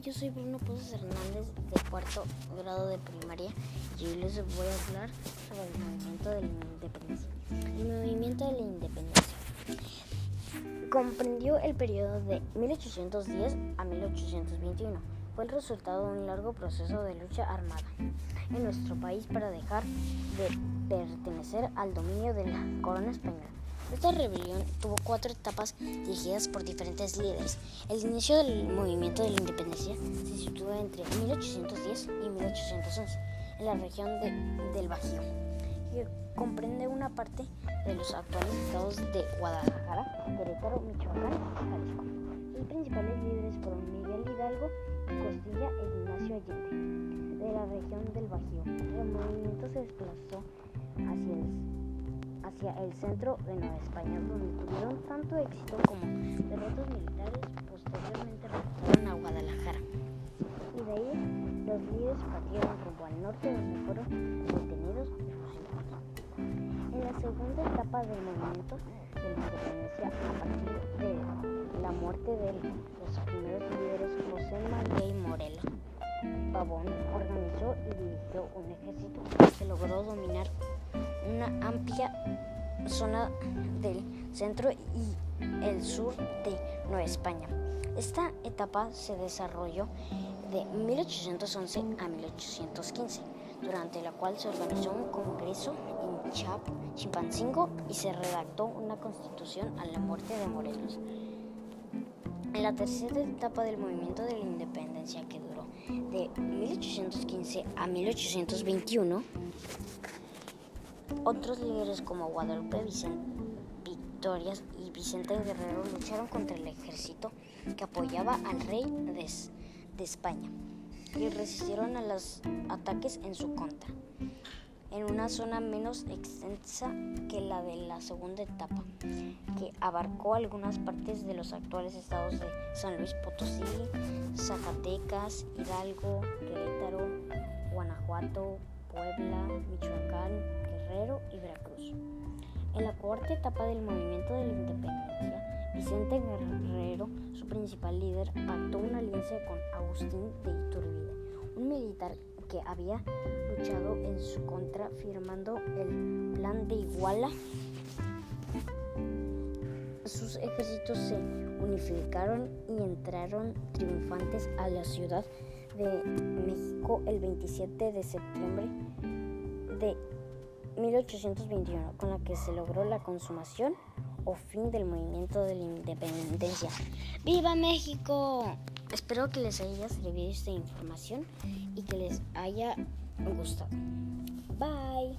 yo soy Bruno Pozos Hernández de cuarto grado de primaria y hoy les voy a hablar sobre el movimiento de la independencia. El movimiento de la independencia comprendió el periodo de 1810 a 1821. Fue el resultado de un largo proceso de lucha armada en nuestro país para dejar de pertenecer al dominio de la corona española. Esta rebelión tuvo cuatro etapas dirigidas por diferentes líderes. El inicio del movimiento de la independencia se sitúa entre 1810 y 1811 en la región del Bajío, que comprende una parte de los actuales estados de Guadalajara, Querétaro, Michoacán y Jalisco. Los principales líderes fueron Miguel Hidalgo, Costilla e Ignacio Allende, de la región del Bajío. El movimiento se desplazó hacia el hacia el centro de Nueva España, donde tuvieron tanto éxito como derrotas militares, posteriormente regresaron a Guadalajara. Y de ahí los líderes partieron rumbo al norte, donde fueron detenidos y fusilados. En la segunda etapa del movimiento de independencia, a partir de la muerte de los primeros líderes José María y Morelos, Pavón organizó y dirigió un ejército que logró dominar una amplia zona del centro y el sur de Nueva España. Esta etapa se desarrolló de 1811 a 1815, durante la cual se organizó un congreso en Chap, Chimpancingo y se redactó una constitución a la muerte de Morelos. En la tercera etapa del movimiento de la independencia, que duró de 1815 a 1821, otros líderes como Guadalupe Victorias y Vicente Guerrero lucharon contra el ejército que apoyaba al rey de, España y resistieron a los ataques en su contra, en una zona menos extensa que la de la segunda etapa, que abarcó algunas partes de los actuales estados de San Luis Potosí, Zacatecas, Hidalgo, Querétaro, Guanajuato, Puebla, Michoacán. En la cuarta etapa del movimiento de la independencia, Vicente Guerrero, su principal líder, pactó una alianza con Agustín de Iturbide, un militar que había luchado en su contra firmando el Plan de Iguala. Sus ejércitos se unificaron y entraron triunfantes a la ciudad de México el 27 de septiembre de 1821, con la que se logró la consumación o fin del movimiento de la independencia. ¡Viva México! Espero que les haya servido esta información y que les haya gustado. Bye.